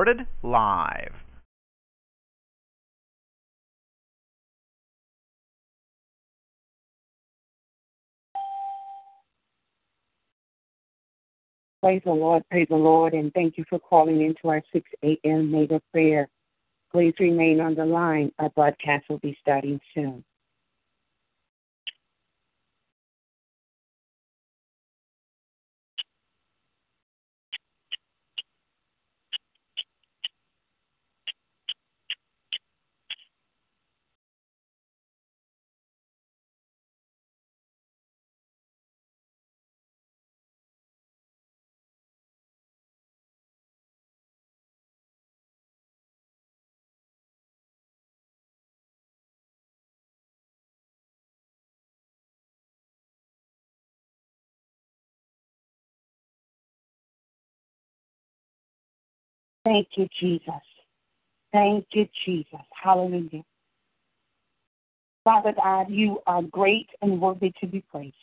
Recorded live. Praise the Lord, praise the Lord, and thank you for calling into our 6 a.m. mega prayer. Please remain on the line. Our broadcast will be starting soon. Thank you, Jesus. Thank you, Jesus. Hallelujah. Father God, you are great and worthy to be praised.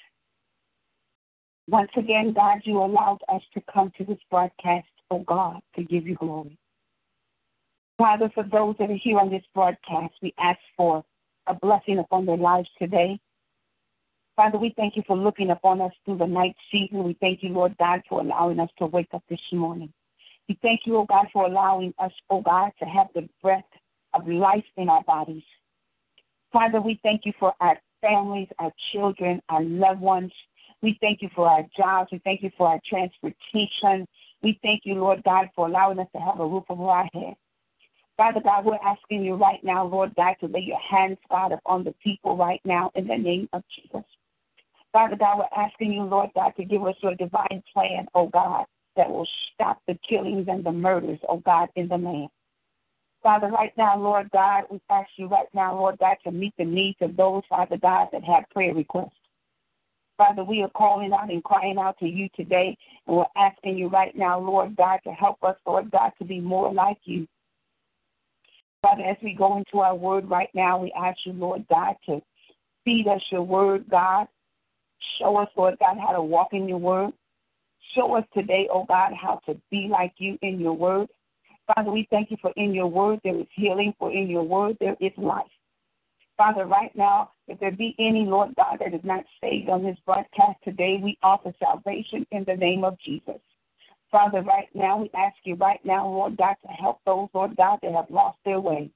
Once again, God, you allowed us to come to this broadcast, oh God, to give you glory. Father, for those that are here on this broadcast, we ask for a blessing upon their lives today. Father, we thank you for looking upon us through the night season. We thank you, Lord God, for allowing us to wake up this morning. We thank you, oh God, for allowing us, oh God, to have the breath of life in our bodies. Father, we thank you for our families, our children, our loved ones. We thank you for our jobs. We thank you for our transportation. We thank you, Lord God, for allowing us to have a roof over our head. Father God, we're asking you right now, Lord God, to lay your hands, God, upon the people right now in the name of Jesus. Father God, we're asking you, Lord God, to give us your divine plan, oh God that will stop the killings and the murders, oh God, in the land. Father, right now, Lord God, we ask you right now, Lord God, to meet the needs of those, Father God, that have prayer requests. Father, we are calling out and crying out to you today, and we're asking you right now, Lord God, to help us, Lord God, to be more like you. Father, as we go into our word right now, we ask you, Lord God, to feed us your word, God. Show us, Lord God, how to walk in your word. Show us today, oh God, how to be like you in your word. Father, we thank you for in your word there is healing, for in your word there is life. Father, right now, if there be any, Lord God, that is not saved on this broadcast today, we offer salvation in the name of Jesus. Father, right now, we ask you right now, Lord God, to help those, Lord God, that have lost their way.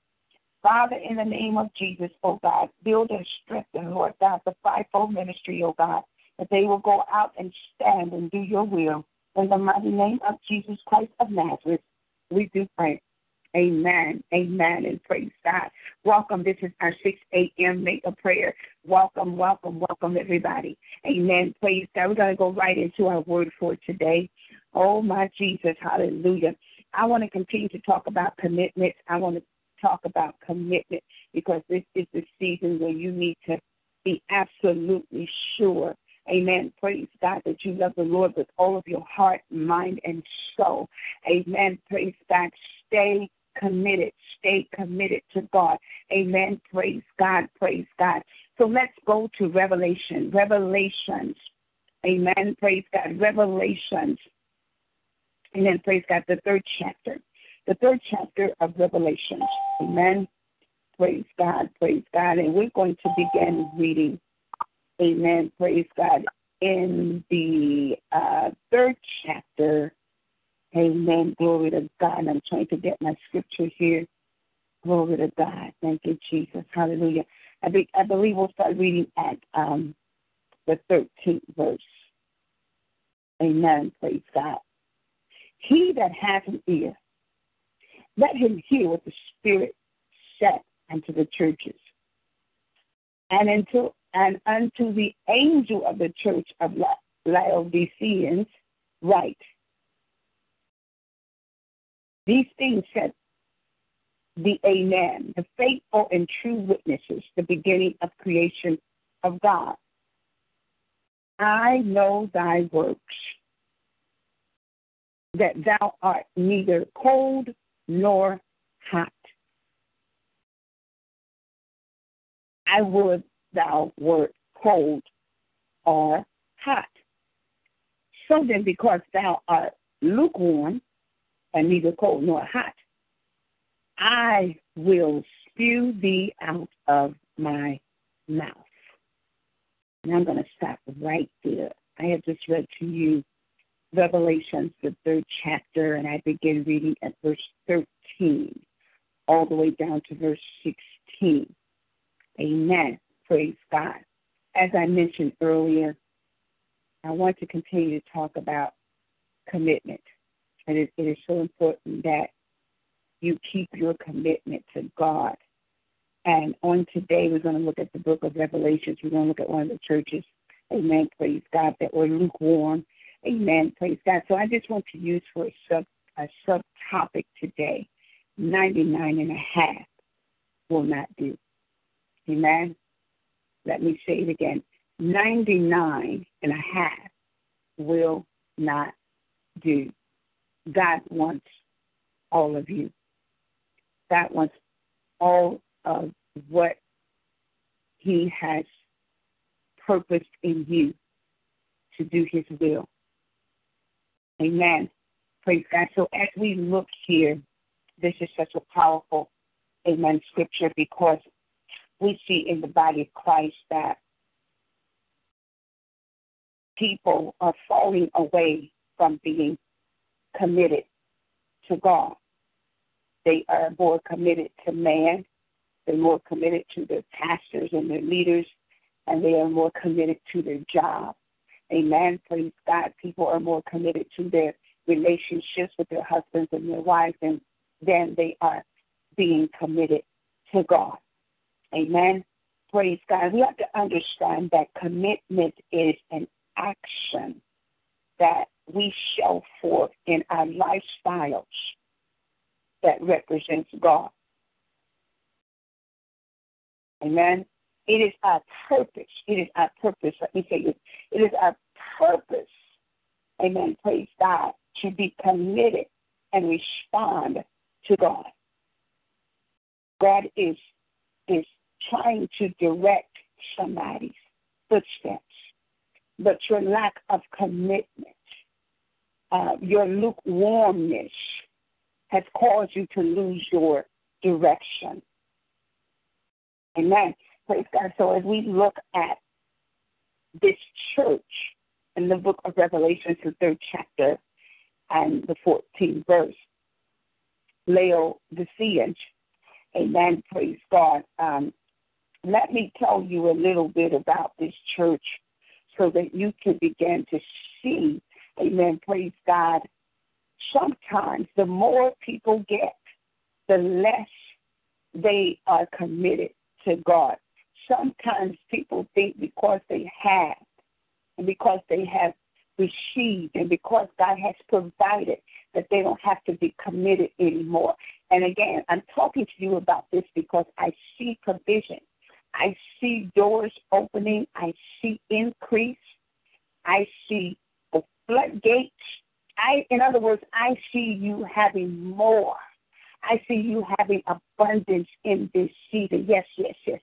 Father, in the name of Jesus, oh God, build and strengthen, Lord God, the fivefold ministry, oh God that they will go out and stand and do your will. In the mighty name of Jesus Christ of Nazareth, we do pray. Amen. Amen. And praise God. Welcome. This is our 6 a.m. mega prayer. Welcome, welcome, welcome, everybody. Amen. Praise God. We're going to go right into our word for today. Oh, my Jesus. Hallelujah. I want to continue to talk about commitment. I want to talk about commitment because this is the season where you need to be absolutely sure Amen. Praise God that you love the Lord with all of your heart, mind, and soul. Amen. Praise God. Stay committed. Stay committed to God. Amen. Praise God. Praise God. So let's go to Revelation. Revelations. Amen. Praise God. Revelations. Amen. Praise God. The third chapter. The third chapter of Revelations. Amen. Praise God. Praise God. And we're going to begin reading Amen. Praise God. In the uh, third chapter, Amen. Glory to God. I'm trying to get my scripture here. Glory to God. Thank you, Jesus. Hallelujah. I, be, I believe we'll start reading at um, the 13th verse. Amen. Praise God. He that hath an ear, let him hear what the Spirit said unto the churches. And until and unto the angel of the church of Laodiceans write, These things said the Amen, the faithful and true witnesses, the beginning of creation of God. I know thy works, that thou art neither cold nor hot. I would thou wert cold or hot. So then, because thou art lukewarm and neither cold nor hot, I will spew thee out of my mouth. And I'm going to stop right there. I have just read to you Revelations, the third chapter, and I begin reading at verse 13 all the way down to verse 16. Amen. Praise God. As I mentioned earlier, I want to continue to talk about commitment. And it, it is so important that you keep your commitment to God. And on today, we're going to look at the book of Revelations. We're going to look at one of the churches, amen, praise God, that were lukewarm. Amen, praise God. So I just want to use for a sub a subtopic today, 99 and a half will not do. Amen. Let me say it again. 99 and a half will not do. God wants all of you. God wants all of what He has purposed in you to do His will. Amen. Praise God. So as we look here, this is such a powerful, amen, scripture because we see in the body of Christ that people are falling away from being committed to God. They are more committed to man. They're more committed to their pastors and their leaders, and they are more committed to their job. Amen. Praise God. People are more committed to their relationships with their husbands and their wives and than they are being committed to God. Amen. Praise God. We have to understand that commitment is an action that we show forth in our lifestyles that represents God. Amen. It is our purpose. It is our purpose. Let me say this. It is our purpose. Amen. Praise God. To be committed and respond to God. God is is trying to direct somebody's footsteps, but your lack of commitment, uh, your lukewarmness, has caused you to lose your direction. Amen. Praise God. So as we look at this church in the book of Revelation, the third chapter and the 14th verse, Laodiceans, amen, praise God. Um, let me tell you a little bit about this church so that you can begin to see, amen, praise God, sometimes the more people get, the less they are committed to God. Sometimes people think because they have, and because they have received, and because God has provided, that they don't have to be committed anymore. And again, I'm talking to you about this because I see provision. I see doors opening. I see increase. I see the floodgates I, in other words, I see you having more. I see you having abundance in this season. Yes, yes, yes.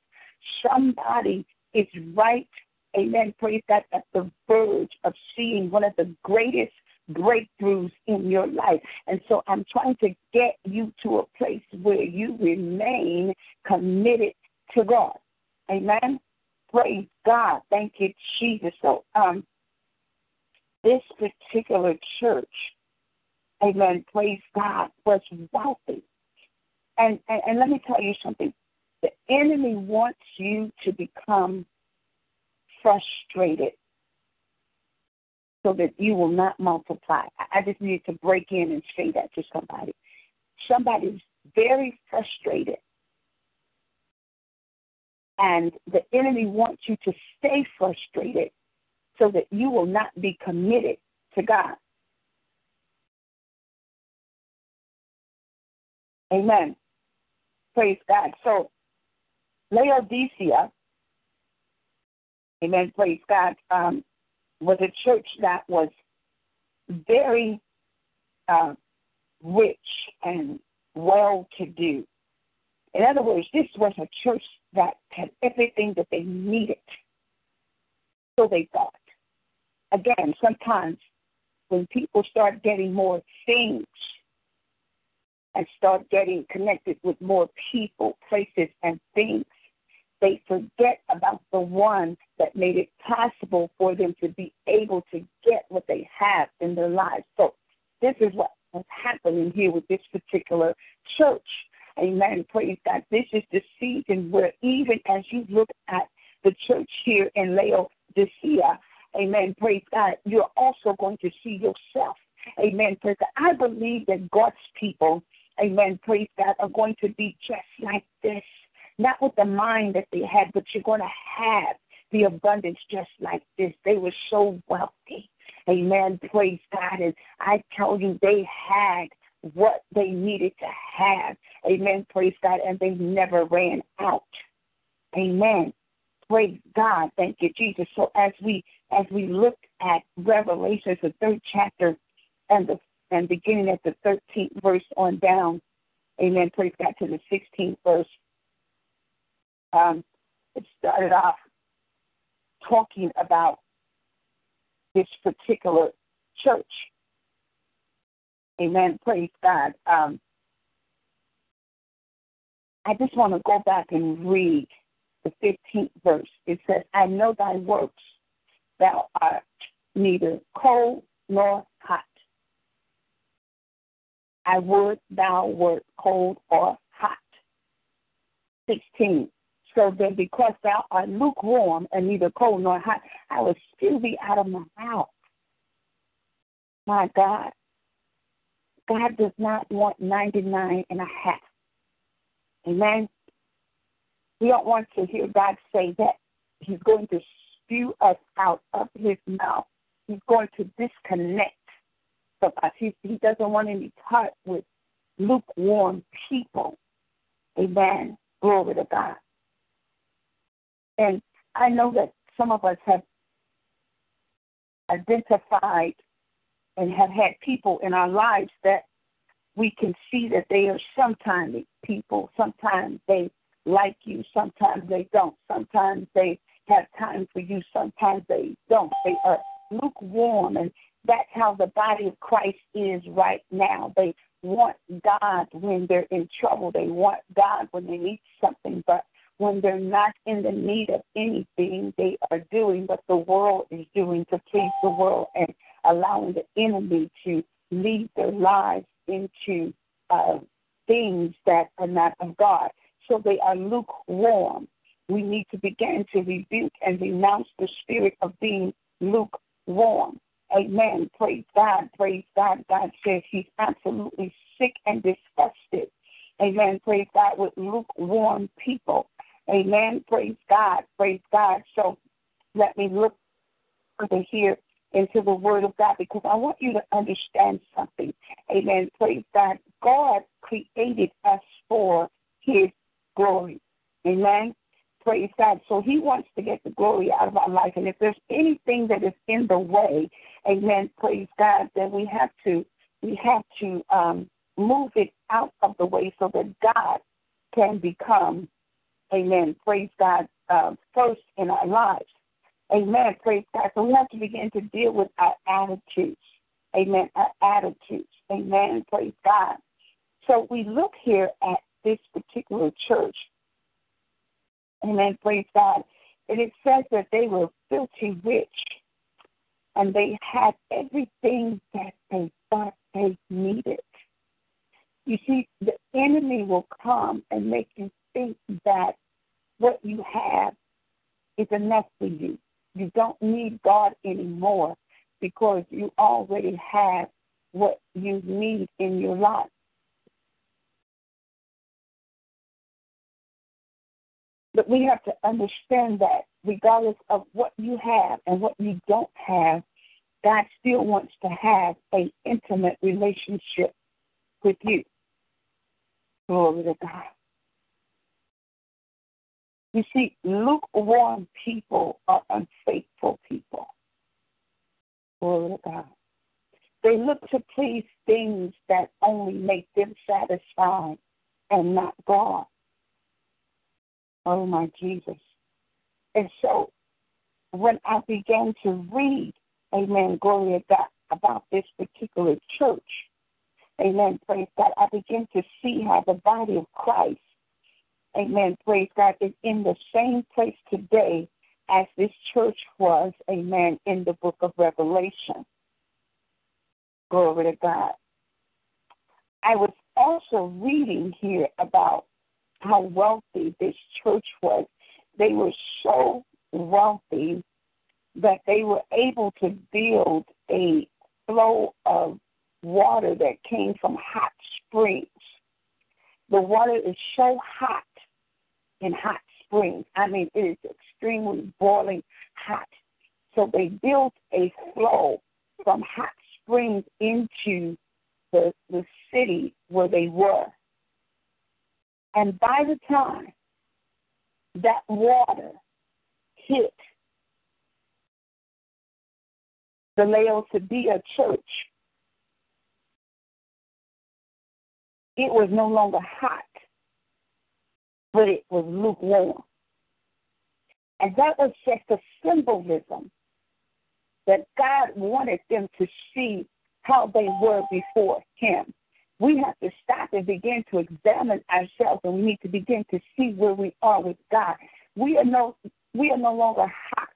Somebody is right, amen, praise God, at the verge of seeing one of the greatest breakthroughs in your life. And so I'm trying to get you to a place where you remain committed to God. Amen. Praise God. Thank you, Jesus. So um this particular church, amen, praise God, was wealthy. And, and, and let me tell you something the enemy wants you to become frustrated so that you will not multiply. I just need to break in and say that to somebody. Somebody's very frustrated, and the enemy wants you to stay frustrated so that you will not be committed to God. Amen. Praise God. So, Laodicea, amen, praise God, um, was a church that was very uh, rich and well to do. In other words, this was a church that had everything that they needed. So they thought. Again, sometimes when people start getting more things and start getting connected with more people, places, and things, they forget about the one that made it possible for them to be able to get what they have in their lives. So this is what was happening here with this particular church. Amen. Praise God. This is the season where even as you look at the church here in Laodicea, amen, praise God, you're also going to see yourself. Amen. Praise God. I believe that God's people, amen, praise God, are going to be just like this. Not with the mind that they had, but you're going to have the abundance just like this. They were so wealthy. Amen. Praise God. And I tell you, they had what they needed to have. Amen. Praise God. And they never ran out. Amen. Praise God. Thank you, Jesus. So as we as we look at Revelations, the third chapter and the and beginning at the thirteenth verse on down, Amen. Praise God to the sixteenth verse. Um, it started off talking about this particular church. Amen. Praise God. Um, I just want to go back and read the 15th verse. It says, I know thy works, thou art neither cold nor hot. I would thou wert cold or hot. 16. So then, because thou art lukewarm and neither cold nor hot, I will spew thee out of my mouth. My God. God does not want 99 and a half. Amen. We don't want to hear God say that He's going to spew us out of His mouth. He's going to disconnect from us. He, he doesn't want any part with lukewarm people. Amen. Glory to God. And I know that some of us have identified and have had people in our lives that we can see that they are sometimes people, sometimes they like you, sometimes they don't, sometimes they have time for you, sometimes they don't. They are lukewarm, and that's how the body of Christ is right now. They want God when they're in trouble, they want God when they need something, but when they're not in the need of anything, they are doing what the world is doing to please the world and allowing the enemy to lead their lives into uh, things that are not of God. So they are lukewarm. We need to begin to rebuke and renounce the spirit of being lukewarm. Amen. Praise God. Praise God. God says he's absolutely sick and disgusted. Amen. Praise God with lukewarm people. Amen. Praise God. Praise God. So let me look further here into the Word of God because I want you to understand something. Amen. Praise God. God created us for His glory. Amen. Praise God. So He wants to get the glory out of our life. And if there's anything that is in the way, Amen. Praise God. Then we have to we have to um, move it out of the way so that God can become Amen. Praise God uh, first in our lives. Amen. Praise God. So we have to begin to deal with our attitudes. Amen. Our attitudes. Amen. Praise God. So we look here at this particular church. Amen. Praise God. And it says that they were filthy rich and they had everything that they thought they needed. You see, the enemy will come and make you think that what you have is enough for you. You don't need God anymore because you already have what you need in your life. But we have to understand that regardless of what you have and what you don't have, God still wants to have an intimate relationship with you. Glory to God. You see, lukewarm people are unfaithful people. Glory to God. They look to please things that only make them satisfied and not God. Oh, my Jesus. And so when I began to read, amen, glory to God, about this particular church, amen, praise God, I began to see how the body of Christ, amen, praise God, is in the same place today as this church was, amen, in the book of Revelation. Glory to God. I was also reading here about how wealthy this church was. They were so wealthy that they were able to build a flow of water that came from hot springs. The water is so hot in hot springs. I mean, it is extremely boiling hot. So they built a flow from hot springs into the, the city where they were. And by the time that water hit the Laodicea church, it was no longer hot, but it was lukewarm. And that was just a symbolism that God wanted them to see how they were before Him. We have to stop and begin to examine ourselves, and we need to begin to see where we are with God. We are no, we are no longer hot.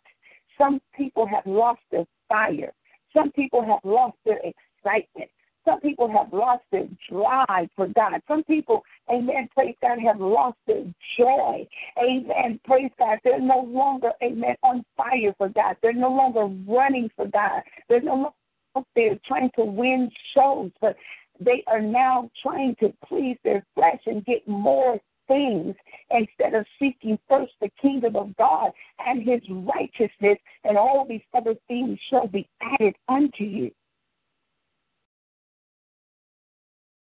Some people have lost their fire. Some people have lost their excitement. Some people have lost their drive for God. Some people, amen, praise God, have lost their joy. Amen, praise God. They're no longer, amen, on fire for God. They're no longer running for God. They're no longer there trying to win souls, but they are now trying to please their flesh and get more things instead of seeking first the kingdom of God and his righteousness, and all these other things shall be added unto you.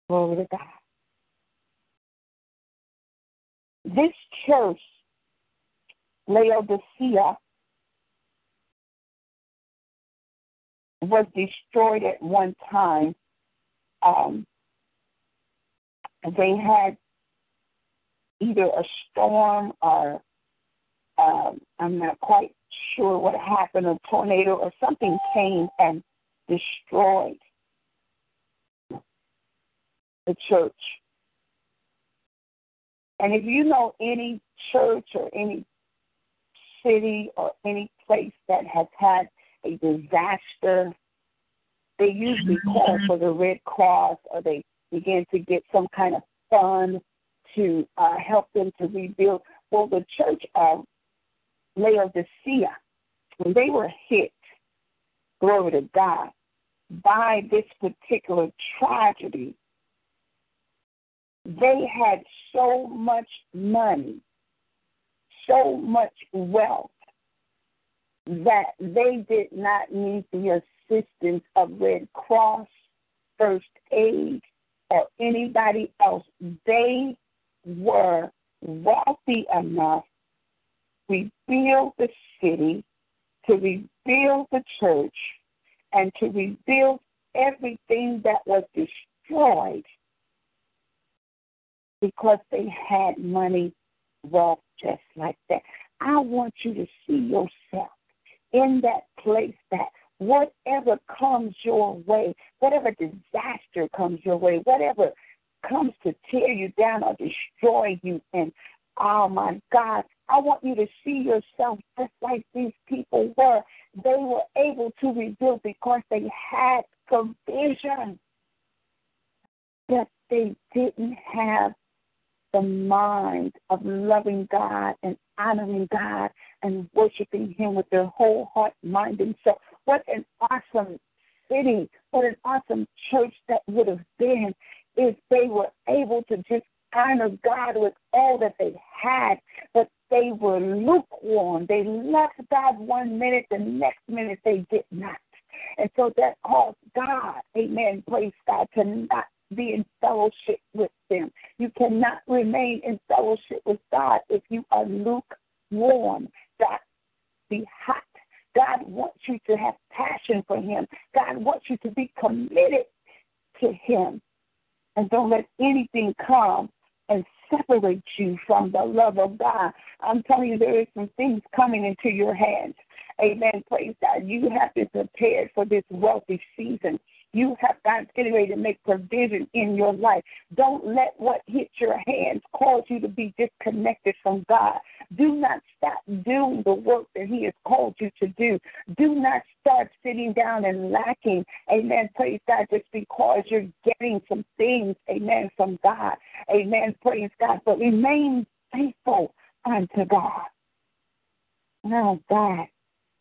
Glory to God. This church, Laodicea, was destroyed at one time. Um, they had either a storm or um, I'm not quite sure what happened, a tornado or something came and destroyed the church. And if you know any church or any city or any place that has had a disaster, they usually call for the Red Cross or they begin to get some kind of fund to uh, help them to rebuild. Well, the church of Laodicea, when they were hit, glory to God, by this particular tragedy, they had so much money, so much wealth, that they did not need the assistance of Red Cross, First Aid, or anybody else. They were wealthy enough to rebuild the city, to rebuild the church, and to rebuild everything that was destroyed because they had money, wealth, just like that. I want you to see yourself in that place that whatever comes your way, whatever disaster comes your way, whatever comes to tear you down or destroy you, and oh my God, I want you to see yourself just like these people were. They were able to rebuild because they had provision. But they didn't have the mind of loving God and honoring God and worshiping Him with their whole heart, mind, and soul. What an awesome city, what an awesome church that would have been if they were able to just honor God with all that they had, but they were lukewarm. They left God one minute, the next minute they did not. And so that caused God, amen, praise God, to not be in fellowship with them. You cannot remain in fellowship with God if you are lukewarm. God, be hot. God wants you to have passion for Him. God wants you to be committed to Him. And don't let anything come and separate you from the love of God. I'm telling you, there is some things coming into your hands. Amen. Praise God. You have been prepared for this wealthy season. You have God's getting ready to make provision in your life. Don't let what hits your hands cause you to be disconnected from God. Do not stop doing the work that He has called you to do. Do not start sitting down and lacking. Amen. Praise God. Just because you're getting some things. Amen. From God. Amen. Praise God. But remain faithful unto God. Oh God.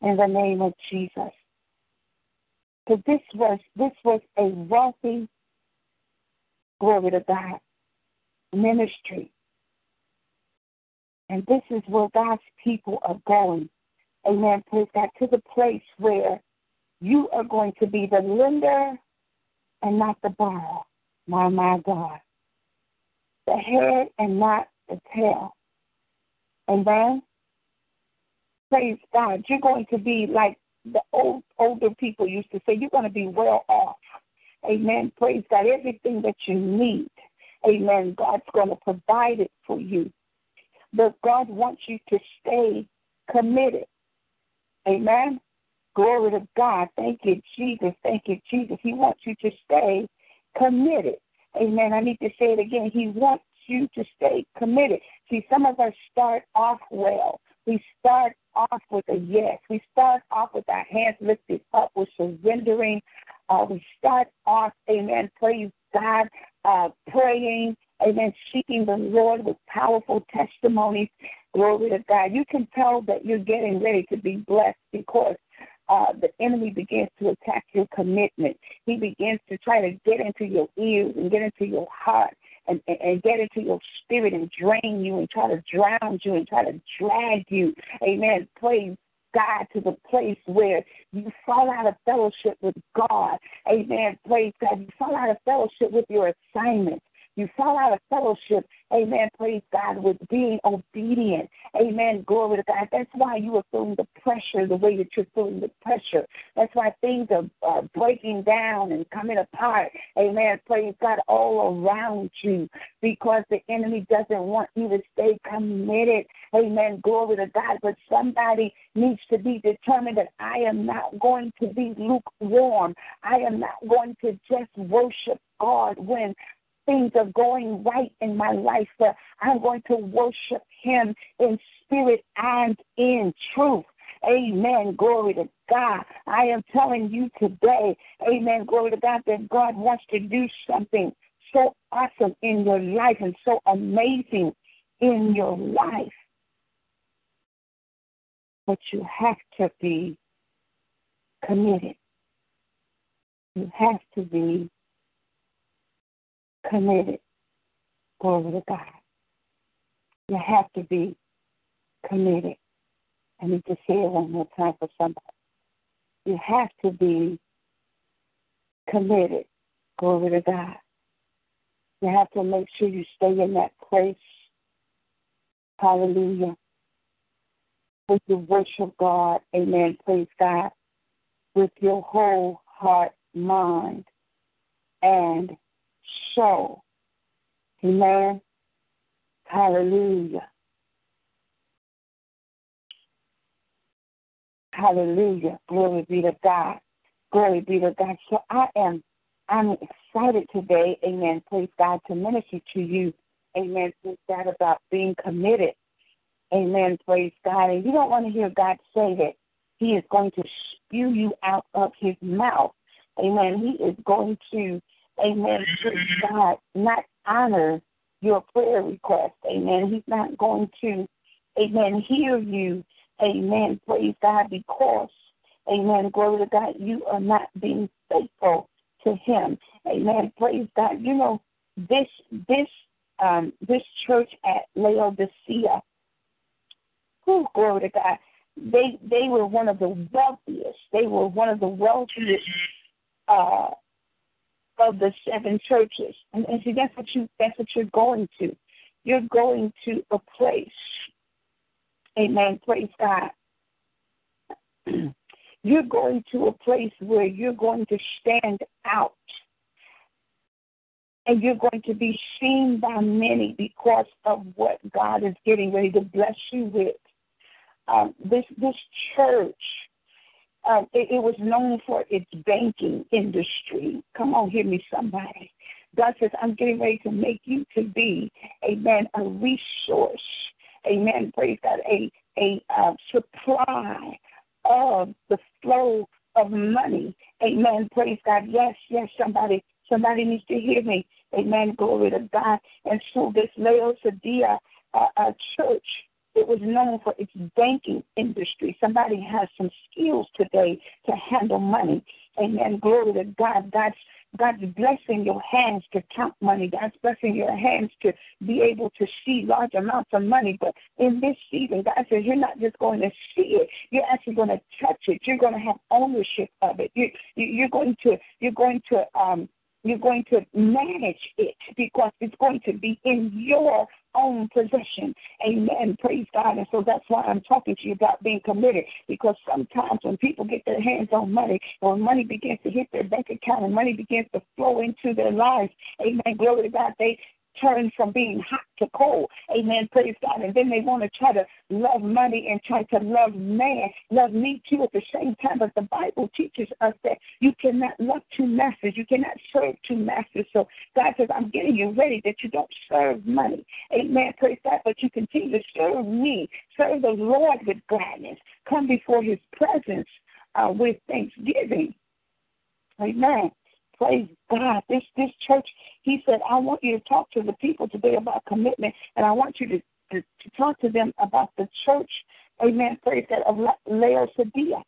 In the name of Jesus. So this was this was a wealthy, glory to God, ministry. And this is where God's people are going. Amen. Praise God. To the place where you are going to be the lender and not the borrower. My, my God. The head and not the tail. Amen. Praise God. You're going to be like the old older people used to say, you're going to be well off. Amen. Praise God. Everything that you need, amen, God's going to provide it for you. But God wants you to stay committed. Amen. Glory to God. Thank you, Jesus. Thank you, Jesus. He wants you to stay committed. Amen. I need to say it again. He wants you to stay committed. See, some of us start off well. We start off with a yes. We start off with our hands lifted up. We're surrendering. Uh, we start off, amen, praise God, uh, praying, amen, seeking the Lord with powerful testimonies. Glory to God. You can tell that you're getting ready to be blessed because uh, the enemy begins to attack your commitment. He begins to try to get into your ears and get into your heart and, and, get into your spirit and drain you and try to drown you and try to drag you. Amen. Praise God to the place where you fall out of fellowship with God. Amen. Praise God. You fall out of fellowship with your assignment. You fall out of fellowship, amen, praise God, with being obedient. Amen, glory to God. That's why you are feeling the pressure the way that you're feeling the pressure. That's why things are, are breaking down and coming apart. Amen, praise God, all around you because the enemy doesn't want you to stay committed. Amen, glory to God. But somebody needs to be determined that I am not going to be lukewarm. I am not going to just worship God when things are going right in my life, I'm going to worship Him in spirit and in truth. Amen. Glory to God. I am telling you today, amen. Glory to God, that God wants to do something so awesome in your life and so amazing in your life. But you have to be committed. You have to be committed. Glory to God. You have to be committed. I need to say it one more time for somebody. You have to be committed. Glory to God. You have to make sure you stay in that place. Hallelujah. With your worship God. Amen. Praise God. With your whole heart, mind, and soul. Amen. Hallelujah. Hallelujah. Glory be to God. Glory be to God. So I am I'm excited today, amen, praise God, to minister to you, amen, praise God, about being committed. Amen, praise God. And you don't want to hear God say that He is going to spew you out of His mouth. Amen. He is going to amen, praise God, not honor your prayer request. Amen. He's not going to, amen, hear you. Amen. Praise God because, amen, glory to God, you are not being faithful to him. Amen. Praise God. You know, this this um this church at Laodicea, who glory to God. They they were one of the wealthiest. They were one of the wealthiest uh, of the seven churches. And, and see, that's what you that's what you're going to. You're going to a place. Amen. Praise God. you're going to a place where you're going to stand out and you're going to be seen by many because of what God is getting ready to bless you with. Um, this this church, um, it, it was known for its banking industry. Come on, hear me, somebody. God says, I'm getting ready to make you to be, amen, a resource, amen, praise God, a, a uh, supply of the flow of money, amen, praise God. Yes, yes, somebody Somebody needs to hear me. Amen. Glory to God. And so this Laodicea uh, uh, church, it was known for its banking industry. Somebody has some skills today to handle money. Amen. Glory to God. God's God's blessing your hands to count money. God's blessing your hands to be able to see large amounts of money. But in this season, God says you're not just going to see it; you're actually going to touch it. You're going to have ownership of it. You, you're going to you're going to um, you're going to manage it because it's going to be in your own possession. Amen. Praise God. And so that's why I'm talking to you about being committed. Because sometimes when people get their hands on money, or money begins to hit their bank account and money begins to flow into their lives, amen. Glory to God. They turn from being hot to cold. Amen. Praise God. And then they want to try to love money and try to love man, love me too at the same time. But the Bible teaches us that you cannot love two masters. You cannot serve two masters. So God says, I'm getting you ready that you don't serve money. Amen. Praise God. But you continue to serve me. Serve the Lord with gladness. Come before his presence uh, with thanksgiving. Amen. Praise God. This this church, he said, I want you to talk to the people today about commitment, and I want you to, to, to talk to them about the church, amen, praise God, of Laodicea.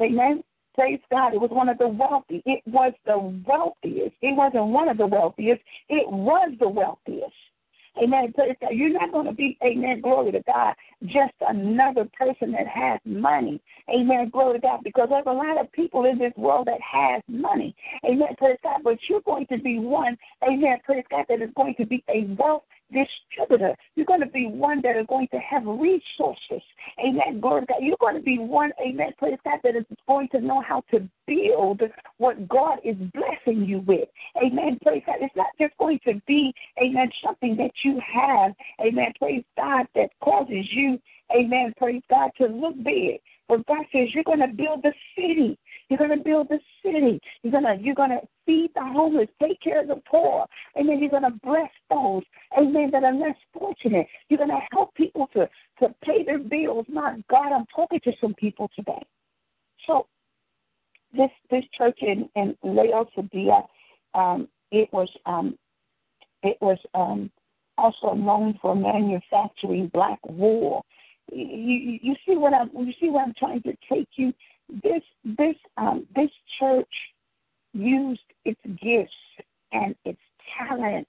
Amen. Praise God. It was one of the wealthy. It was the wealthiest. It wasn't one of the wealthiest. It was the wealthiest. Amen. You're not going to be, amen, glory to God, just another person that has money. Amen, glory to God, because there's a lot of people in this world that has money. Amen, praise God. But you're going to be one, amen, praise God, that is going to be a wealth distributor. You're going to be one that is going to have resources. Amen. Glory to God. You're going to be one, amen, praise God, that is going to know how to build what God is blessing you with. Amen. Praise God. It's not just going to be, amen, something that you have, amen, praise God, that causes you, amen, praise God, to look big. But God says you're going to build the city. You're going to build the city. You're going to you're going to feed the homeless, take care of the poor. Amen. You're going to bless those, amen, that are less fortunate. You're going to help people to to pay their bills. My God, I'm talking to some people today. So this this church in in Laodicea, um, it was um, it was um, also known for manufacturing black wool. You, you see what I'm you see what I'm trying to take you. This this um, this church used its gifts and its talent.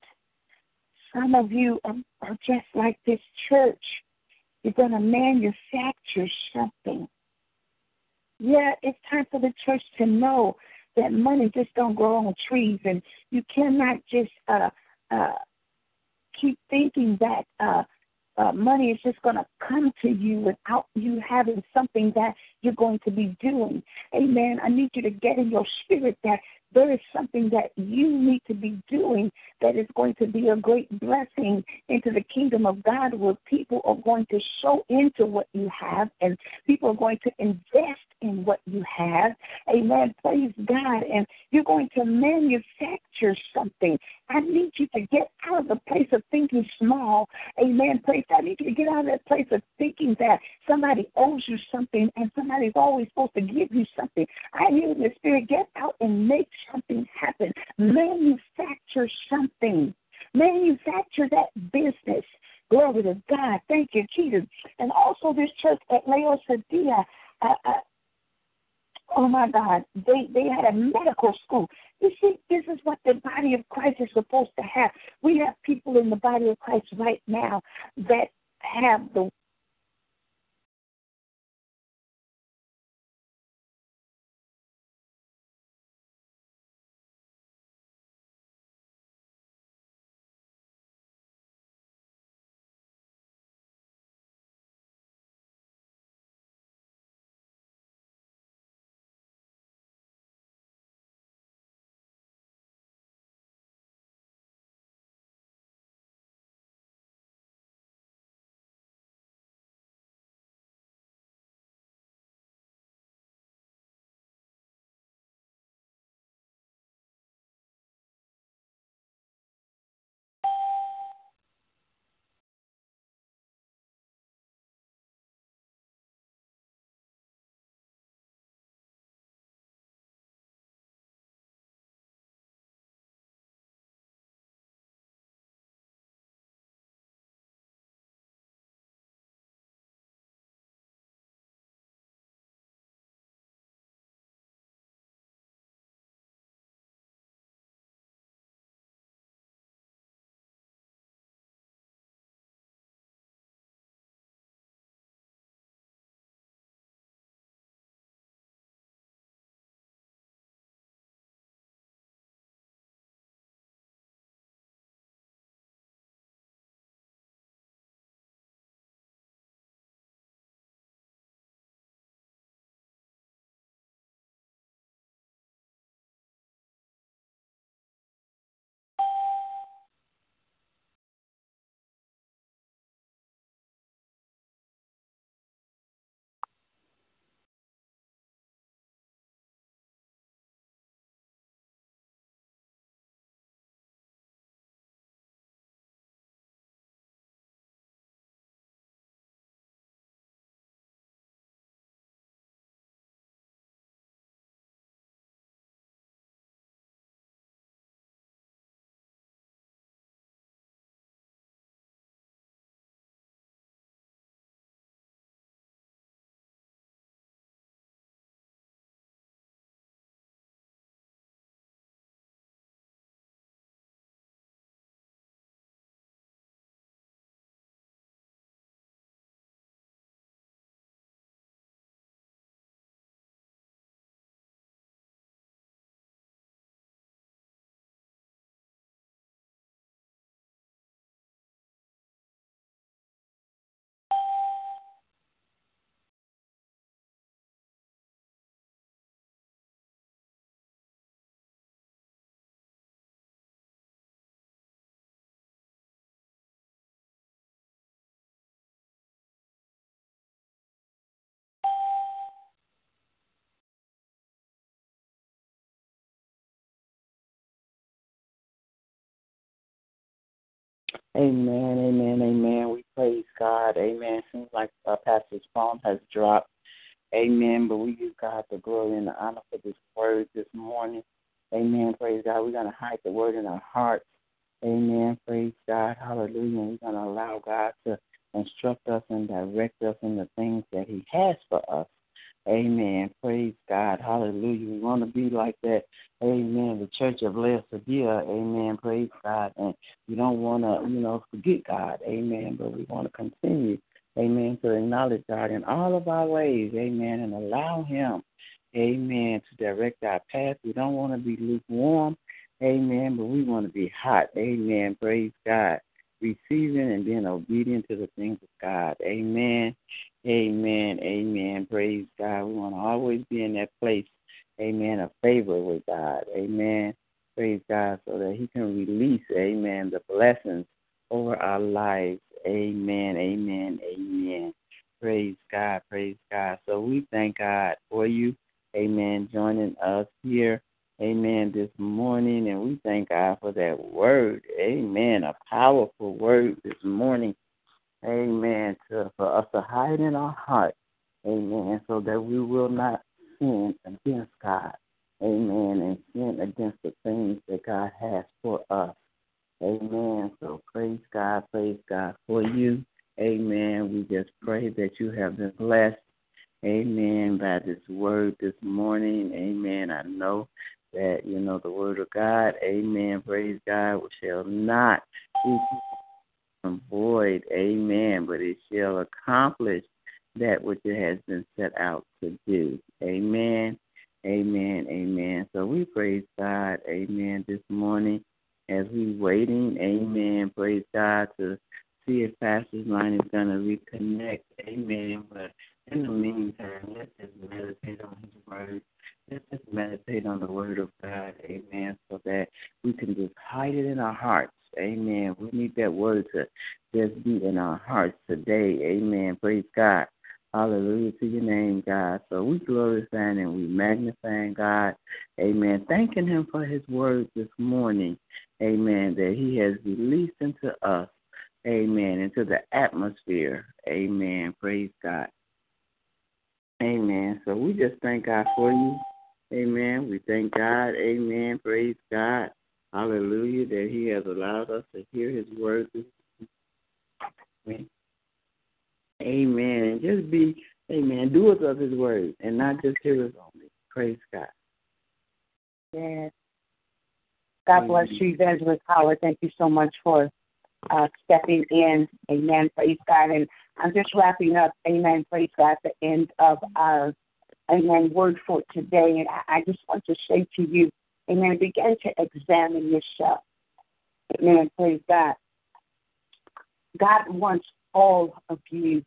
Some of you are, are just like this church. You're going to manufacture something. Yeah, it's time for the church to know that money just don't grow on trees, and you cannot just uh, uh, keep thinking that uh, uh, money is just going to come to you without you having something that you're going to be doing. Amen. I need you to get in your spirit that there is something that you need to be doing that is going to be a great blessing into the kingdom of God where people are going to show into what you have and people are going to invest in what you have. Amen. Praise God. And you're going to manufacture something. I need you to get out of the place of thinking small. Amen. Praise God. I need you to get out of that place of thinking that somebody owes you something and somebody's always supposed to give you something. I hear the spirit, get out and make something happen. Manufacture something. Manufacture that business. Glory to God. Thank you, Jesus. And also this church at Laodicea, uh, uh, oh my God, they, they had a medical school. You see, this is what the body of Christ is supposed to have. We have people in the body of Christ right now that have the Amen, amen, amen. We praise God. Amen. Seems like uh, Pastor's phone has dropped. Amen. But we give God the glory and the honor for this word this morning. Amen. Praise God. We're going to hide the word in our hearts. Amen. Praise God. Hallelujah. We're going to allow God to instruct us and direct us in the things that He has for us. Amen. Praise God. Hallelujah. We want to be like that. Amen. The church of Laodicea. Amen. Praise God. And we don't want to, you know, forget God. Amen. But we want to continue. Amen. To acknowledge God in all of our ways. Amen. And allow Him. Amen. To direct our path. We don't want to be lukewarm. Amen. But we want to be hot. Amen. Praise God. Receiving and being obedient to the things of God. Amen. Amen. Amen. Praise God. We want to always be in that place, amen, of favor with God. Amen. Praise God. So that He can release, amen, the blessings over our lives. Amen. Amen. Amen. Praise God. Praise God. So we thank God for you. Amen. Joining us here. Amen. This morning. And we thank God for that word. Amen. A powerful word this morning. Amen. To, for us to hide in our heart. Amen. So that we will not sin against God. Amen. And sin against the things that God has for us. Amen. So praise God. Praise God for you. Amen. We just pray that you have been blessed. Amen. By this word this morning. Amen. I know that, you know, the word of God. Amen. Praise God. We shall not be void, amen, but it shall accomplish that which it has been set out to do. Amen. Amen. Amen. So we praise God, amen, this morning as we waiting, amen, praise God to see if Pastor's line is gonna reconnect. Amen. But in the meantime, let's just meditate on his word. Let's just meditate on the word of God, amen, so that we can just hide it in our hearts Amen. We need that word to just be in our hearts today. Amen. Praise God. Hallelujah to your name, God. So we glorify and we magnify God. Amen. Thanking Him for His word this morning. Amen. That He has released into us. Amen. Into the atmosphere. Amen. Praise God. Amen. So we just thank God for you. Amen. We thank God. Amen. Praise God. Hallelujah, that He has allowed us to hear His word. Amen. Amen. Just be, amen, doers of His word and not just hear hearers only. Praise God. Yes. God bless you, Evangelist Howard. Thank you so much for uh, stepping in. Amen. Praise God. And I'm just wrapping up. Amen. Praise God. The end of our Amen word for today. And I, I just want to say to you, Amen. Begin to examine yourself. Amen. Praise God. God wants all of you.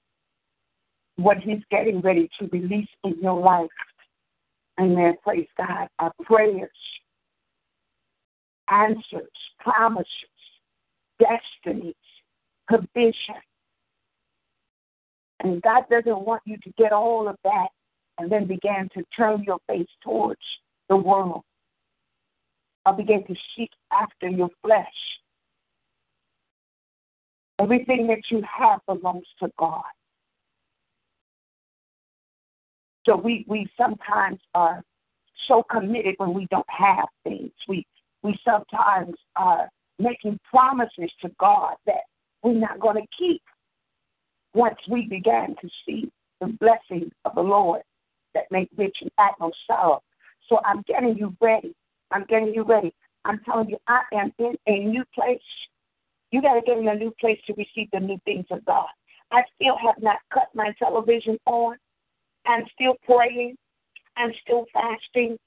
What He's getting ready to release in your life. Amen. Praise God. Our prayers, answers, promises, destinies, provision. And God doesn't want you to get all of that and then begin to turn your face towards the world or begin to seek after your flesh. Everything that you have belongs to God. So we, we sometimes are so committed when we don't have things. We we sometimes are making promises to God that we're not going to keep once we began to see the blessings of the Lord that make rich and add no sorrow. So I'm getting you ready I'm getting you ready. I'm telling you, I am in a new place. You got to get in a new place to receive the new things of God. I still have not cut my television on. I'm still praying. I'm still fasting.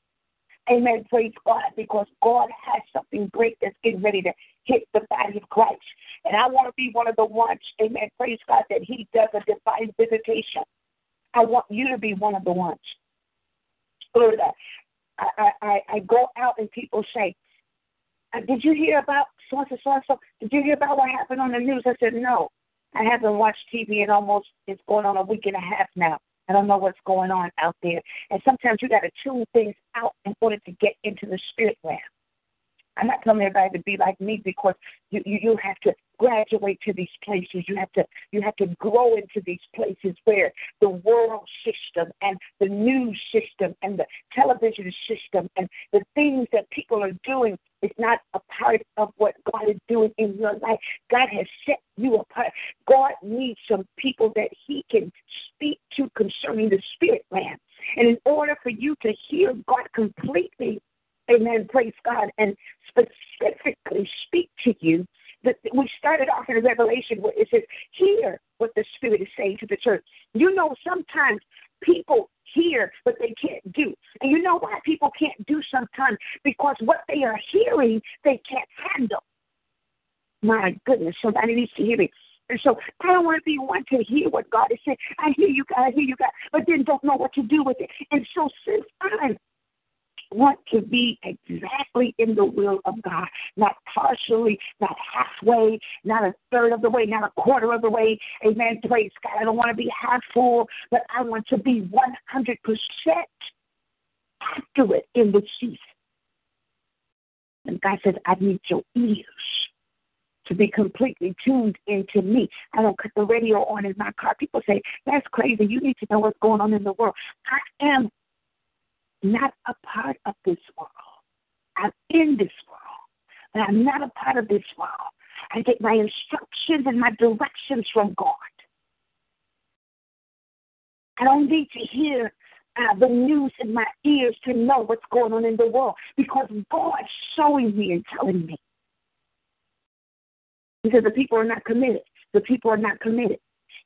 Amen. Praise God, because God has something great that's getting ready to hit the body of Christ. And I want to be one of the ones, amen, praise God, that He does a divine visitation. I want you to be one of the ones. Glory to God. I, I, I go out and people say, uh, Did you hear about so and so and so? Did you hear about what happened on the news? I said, No. I haven't watched TV in almost, it's going on a week and a half now. I don't know what's going on out there. And sometimes you got to tune things out in order to get into the spirit realm. I'm not telling everybody to be like me because you, you, you have to graduate to these places. You have to you have to grow into these places where the world system and the news system and the television system and the things that people are doing is not a part of what God is doing in your life. God has set you apart. God needs some people that He can speak to concerning the spirit land. And in order for you to hear God completely, amen, praise God, and specifically speak to you, that we started off in revelation where it says, hear what the Spirit is saying to the church. You know, sometimes people hear, but they can't do. And you know why people can't do sometimes? Because what they are hearing, they can't handle. My goodness, somebody needs to hear me. And so I don't want to be one to hear what God is saying. I hear you, God, I hear you, God, but then don't know what to do with it. And so since I want to be exactly in the will of God, not partially, not halfway, not a third of the way, not a quarter of the way. Amen. Praise God. I don't want to be half full, but I want to be 100% accurate in the season. And God says, I need your ears to be completely tuned into me. I don't cut the radio on in my car. People say, that's crazy. You need to know what's going on in the world. I am not a part of this world. I'm in this world, but I'm not a part of this world. I get my instructions and my directions from God. I don't need to hear uh, the news in my ears to know what's going on in the world because God's showing me and telling me. Because the people are not committed. The people are not committed.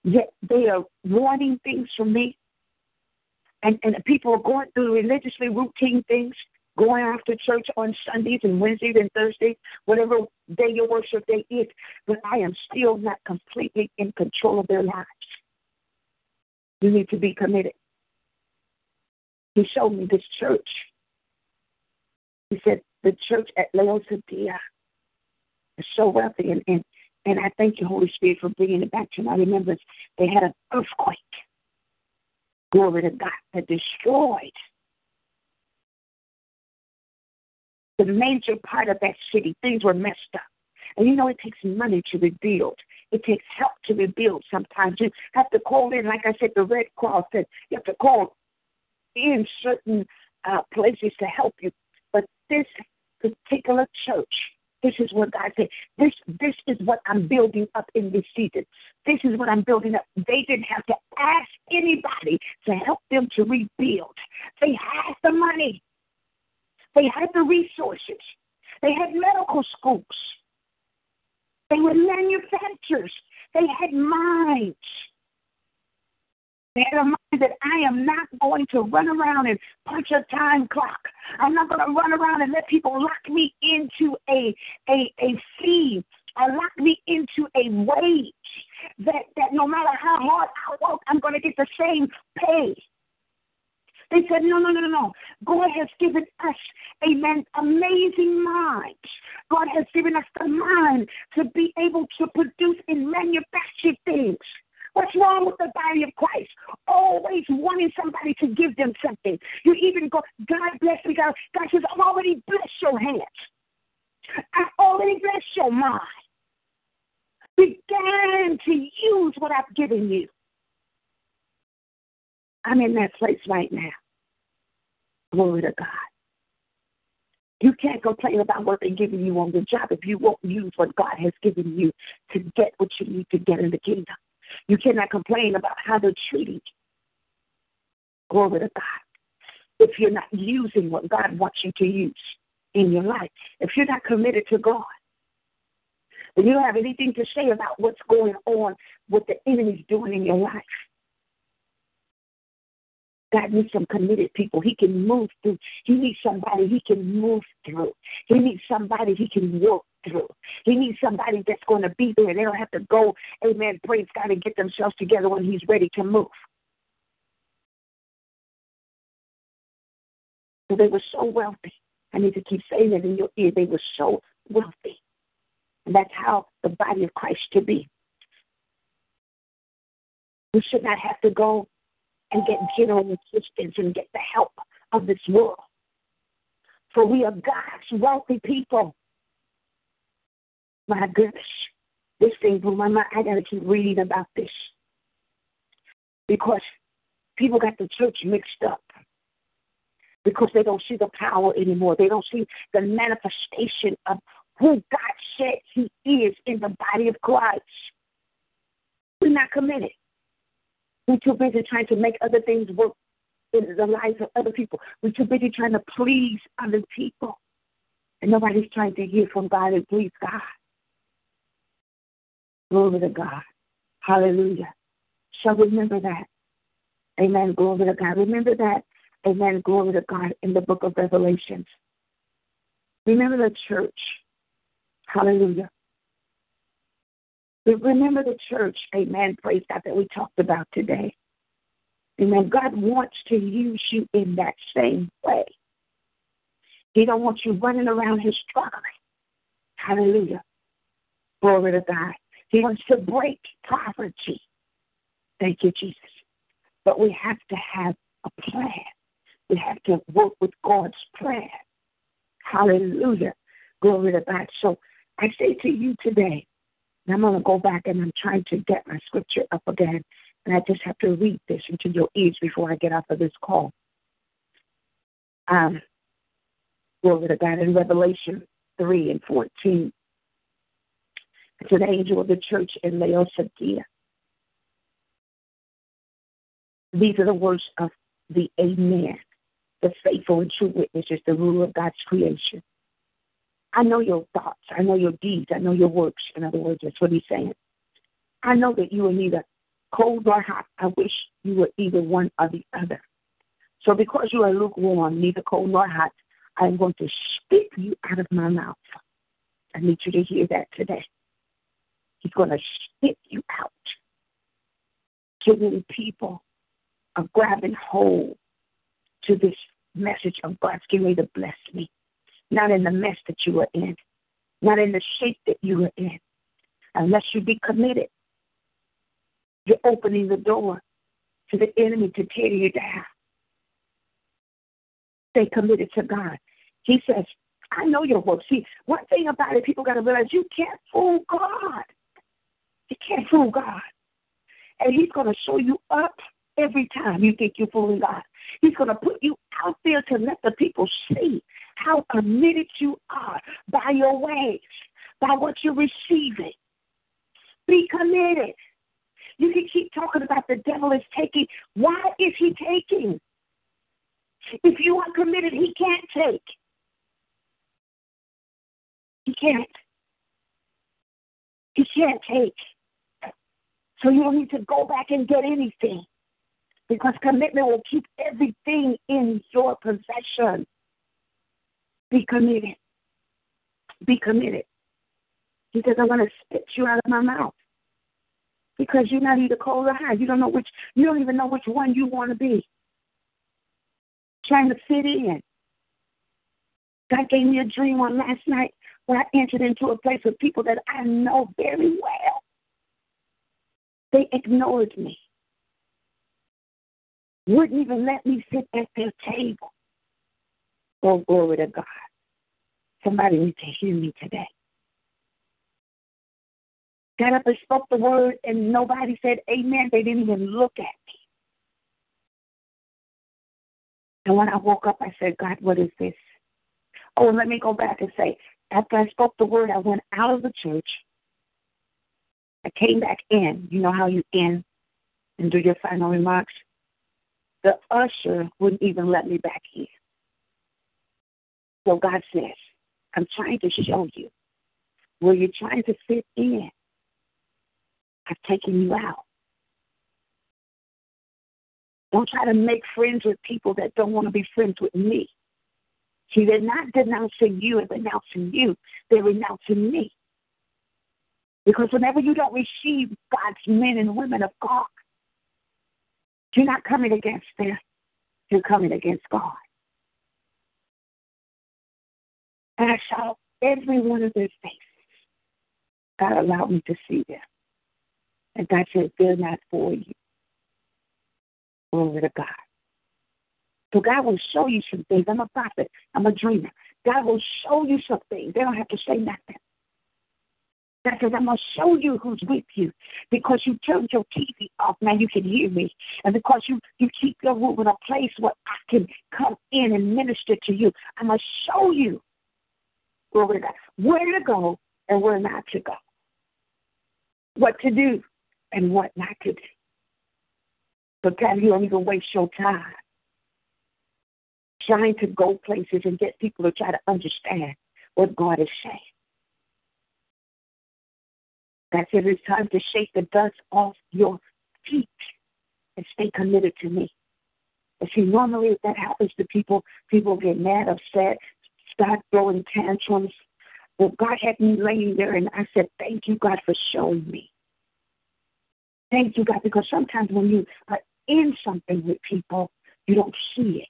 Yet they are wanting things from me and, and people are going through religiously routine things, going after church on Sundays and Wednesdays and Thursdays, whatever day your worship day is, but I am still not completely in control of their lives. You need to be committed. He showed me this church. He said the church at Laodicea is so wealthy, and, and, and I thank you, Holy Spirit, for bringing it back to my remembrance. They had an earthquake glory to God, that destroyed the major part of that city. Things were messed up. And you know, it takes money to rebuild. It takes help to rebuild sometimes. You have to call in, like I said, the Red Cross said, you have to call in certain uh, places to help you. But this particular church this is what God said. This this is what I'm building up in this season. This is what I'm building up. They didn't have to ask anybody to help them to rebuild. They had the money. They had the resources. They had medical schools. They were manufacturers. They had minds. Had a mind that I am not going to run around and punch a time clock. I'm not going to run around and let people lock me into a a a fee or lock me into a wage that that no matter how hard I work, I'm going to get the same pay. They said, no, no, no, no, no. God has given us, amen, amazing minds. God has given us the mind to produce and manufacture things. What's wrong with the body of Christ? Always wanting somebody to give them something. You even go, God bless me, God. God says, I've already blessed your hands. I've already blessed your mind. Begin to use what I've given you. I'm in that place right now. Glory to God. You can't complain about what they're giving you on the job if you won't use what God has given you to get what you need to get in the kingdom. You cannot complain about how they're treating you. Glory to God. If you're not using what God wants you to use in your life, if you're not committed to God, then you don't have anything to say about what's going on, what the enemy's doing in your life. God needs some committed people. He can move through. He needs somebody he can move through. He needs somebody he can work through. He needs somebody that's going to be there. They don't have to go, amen, praise God, and get themselves together when He's ready to move. So they were so wealthy. I need to keep saying that in your ear. They were so wealthy. And that's how the body of Christ should be. We should not have to go and get general assistance and get the help of this world. For we are God's wealthy people. My goodness. This thing blew my mind. I got to keep reading about this because people got the church mixed up because they don't see the power anymore. They don't see the manifestation of who God said He is in the body of Christ. We're not committed. We're too busy trying to make other things work in the lives of other people. We're too busy trying to please other people. And nobody's trying to hear from God and please God. Glory to God. Hallelujah. So remember that. Amen. Glory to God. Remember that. Amen. Glory to God in the book of Revelations. Remember the church. Hallelujah. Remember the church. Amen. Praise God that we talked about today. Amen. God wants to use you in that same way. He don't want you running around his struggling. Hallelujah. Glory to God. He wants to break poverty. Thank you, Jesus. But we have to have a plan. We have to work with God's plan. Hallelujah. Glory to God. So I say to you today, and I'm going to go back and I'm trying to get my scripture up again. And I just have to read this into your ears before I get off of this call. Um, glory to God in Revelation 3 and 14. It's an angel of the church in Laodicea. These are the words of the Amen, the faithful and true witnesses, the ruler of God's creation. I know your thoughts. I know your deeds. I know your works. In other words, that's what he's saying. I know that you are neither cold nor hot. I wish you were either one or the other. So because you are lukewarm, neither cold nor hot, I am going to spit you out of my mouth. I need you to hear that today. He's going to spit you out. Too many people are grabbing hold to this message of God's getting ready to bless me not in the mess that you are in, not in the shape that you are in. Unless you be committed, you're opening the door to the enemy to tear you down. Stay committed to God. He says, I know your work. See, one thing about it, people got to realize you can't fool God. You can't fool God. And He's going to show you up every time you think you're fooling God. He's going to put you out there to let the people see how committed you are by your ways, by what you're receiving. Be committed. You can keep talking about the devil is taking. Why is he taking? If you are committed, he can't take. He can't. He can't take. So you don't need to go back and get anything because commitment will keep everything in your possession. Be committed. Be committed. He says, I'm going to spit you out of my mouth. Because you're not either cold or hot. You don't know which, you don't even know which one you want to be. Trying to fit in. God gave me a dream on last night where I entered into a place with people that I know very well. They ignored me. Wouldn't even let me sit at their table. Oh, glory to God. Somebody needs to hear me today. Got up and spoke the word, and nobody said amen. They didn't even look at me. And when I woke up, I said, God, what is this? Oh, let me go back and say, after I spoke the word, I went out of the church. I came back in. You know how you in and do your final remarks? The usher wouldn't even let me back in. So God says, I'm trying to show you where you're trying to fit in. I've taken you out. Don't try to make friends with people that don't want to be friends with me. See, they're not denouncing you and renouncing you, they're renouncing me. Because whenever you don't receive God's men and women of God, you're not coming against them, you're coming against God. And I saw every one of their faces. God allowed me to see them. And God said, they're not for you. Glory to God. So God will show you some things. I'm a prophet. I'm a dreamer. God will show you some things. They don't have to say nothing. God says, I'm going to show you who's with you because you turned your TV off. Now you can hear me. And because you, you keep your room in a place where I can come in and minister to you, I'm going to show you where to go, where to go and where not to go, what to do and what not to do. Sometimes you don't even waste your time trying to go places and get people to try to understand what God is saying. That's it. It's time to shake the dust off your feet and stay committed to me. And see, normally if that happens to people, people get mad, upset, start throwing tantrums. Well, God had me laying there, and I said, Thank you, God, for showing me. Thank you, God, because sometimes when you are in something with people, you don't see it.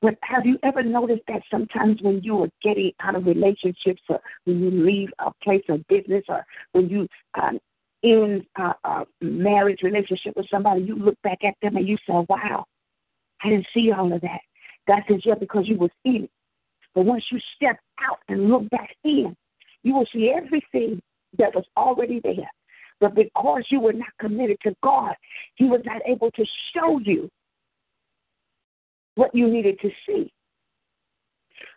But have you ever noticed that sometimes when you are getting out of relationships or when you leave a place of business or when you um, in a, a marriage relationship with somebody, you look back at them and you say, wow, I didn't see all of that. God says, yeah, because you was in it. But once you step out and look back in, you will see everything that was already there. But because you were not committed to God, He was not able to show you what you needed to see.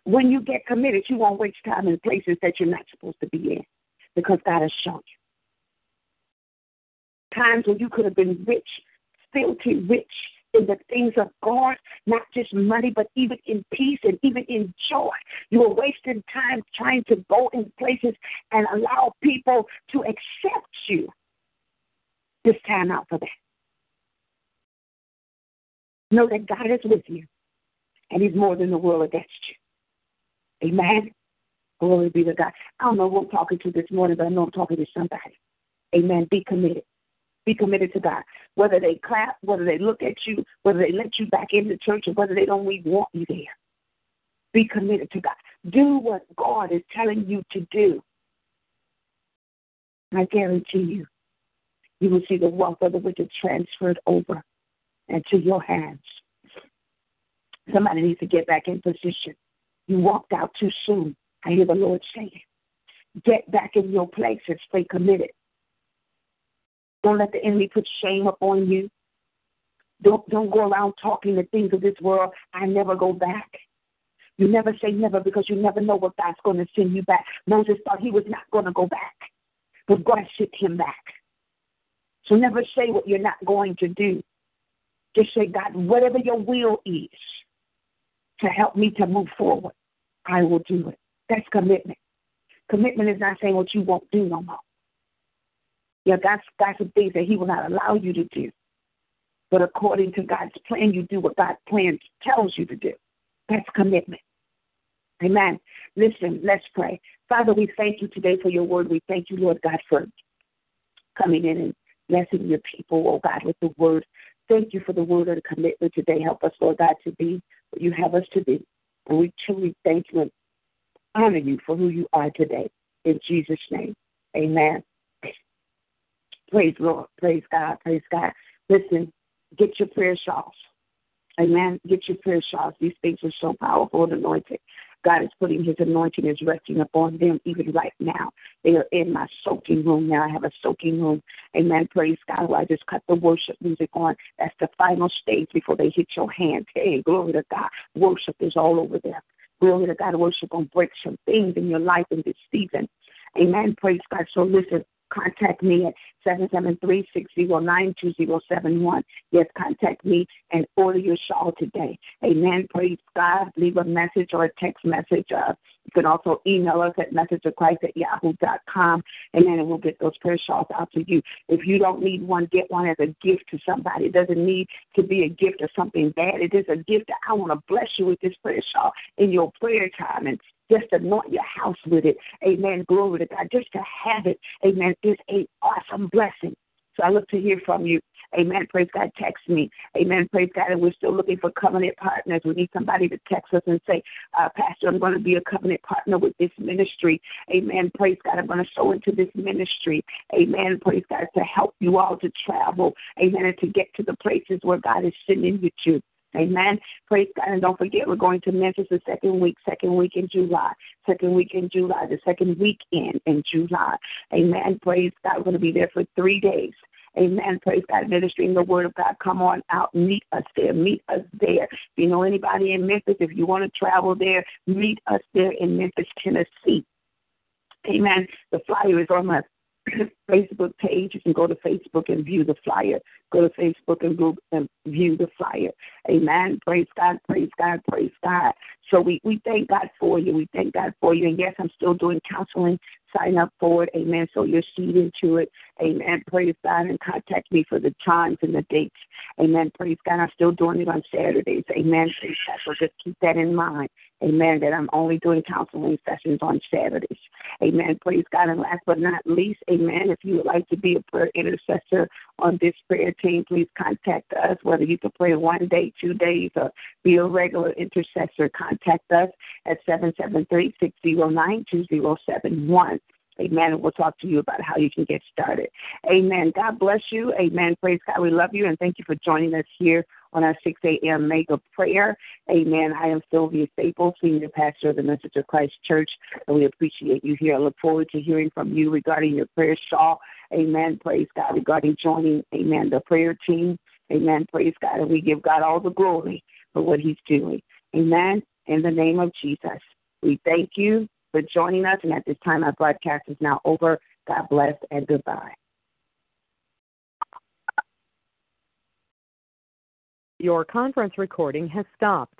When you get committed, you won't waste time in places that you're not supposed to be in because God has shown you. Times when you could have been rich, filthy rich in the things of God, not just money, but even in peace and even in joy. You are wasting time trying to go in places and allow people to accept you. This time out for that. Know that God is with you, and He's more than the world against you. Amen. Glory be to God. I don't know who I'm talking to this morning, but I know I'm talking to somebody. Amen. Be committed. Be committed to God. Whether they clap, whether they look at you, whether they let you back into church, or whether they don't even want you there. Be committed to God. Do what God is telling you to do. I guarantee you, you will see the wealth of the wicked transferred over into your hands. Somebody needs to get back in position. You walked out too soon. I hear the Lord saying, get back in your place and stay committed. Don't let the enemy put shame upon you. Don't don't go around talking the things of this world. I never go back. You never say never because you never know what God's going to send you back. Moses thought he was not going to go back, but God sent him back. So never say what you're not going to do. Just say, God, whatever your will is to help me to move forward, I will do it. That's commitment. Commitment is not saying what you won't do no more. Yeah, that's that's the things that He will not allow you to do. But according to God's plan, you do what God's plan tells you to do. That's commitment. Amen. Listen, let's pray. Father, we thank you today for your word. We thank you, Lord God, for coming in and blessing your people, oh God, with the word. Thank you for the word and commitment today. Help us, Lord God, to be what you have us to be. And we truly thank you and honor you for who you are today. In Jesus' name, amen. Praise Lord. Praise God. Praise God. Listen, get your prayer shawls. Amen. Get your prayer shawls. These things are so powerful and anointed. God is putting his anointing is resting upon them even right now. They are in my soaking room now. I have a soaking room. Amen. Praise God. Where I just cut the worship music on. That's the final stage before they hit your hand. Hey, glory to God. Worship is all over there. Glory to God. Worship gonna break some things in your life in this season. Amen. Praise God. So listen, contact me at 773-609-2071. Yes, contact me and order your shawl today. Amen. Praise God. Leave a message or a text message. Uh, you can also email us at messageofchrist at yahoo.com, and then we'll get those prayer shawls out to you. If you don't need one, get one as a gift to somebody. It doesn't need to be a gift of something bad. It is a gift that I want to bless you with this prayer shawl in your prayer time. And just anoint your house with it. Amen. Glory to God. Just to have it, amen, is a awesome blessing. So I look to hear from you. Amen. Praise God. Text me. Amen. Praise God. And we're still looking for covenant partners. We need somebody to text us and say, uh, Pastor, I'm going to be a covenant partner with this ministry. Amen. Praise God. I'm going to sow into this ministry. Amen. Praise God. To help you all to travel. Amen. And to get to the places where God is sending you to. Amen. Praise God. And don't forget, we're going to Memphis the second week, second week in July, second week in July, the second weekend in July. Amen. Praise God. We're going to be there for three days. Amen. Praise God. Ministering the word of God. Come on out. Meet us there. Meet us there. If you know anybody in Memphis, if you want to travel there, meet us there in Memphis, Tennessee. Amen. The flyer is on my Facebook page. You can go to Facebook and view the flyer. Go to Facebook and, Google and view the flyer. Amen. Praise God. Praise God. Praise God. So we, we thank God for you. We thank God for you. And yes, I'm still doing counseling. Sign up for it. Amen. So you're seed into it. Amen. Praise God. And contact me for the times and the dates. Amen. Praise God. I'm still doing it on Saturdays. Amen. Praise God. So just keep that in mind. Amen. That I'm only doing counseling sessions on Saturdays. Amen. Praise God. And last but not least, amen. If you would like to be a prayer intercessor on this prayer team, please contact us. Whether you can pray one day, two days, or be a regular intercessor, contact us at 773 609 2071. Amen. And we'll talk to you about how you can get started. Amen. God bless you. Amen. Praise God. We love you and thank you for joining us here on our 6 a.m. mega prayer. Amen. I am Sylvia Staples, Senior Pastor of the Message of Christ Church, and we appreciate you here. I look forward to hearing from you regarding your prayer shawl. Amen. Praise God. Regarding joining, amen, the prayer team. Amen. Praise God. And we give God all the glory for what he's doing. Amen. In the name of Jesus, we thank you for joining us. And at this time, our broadcast is now over. God bless and goodbye. Your conference recording has stopped.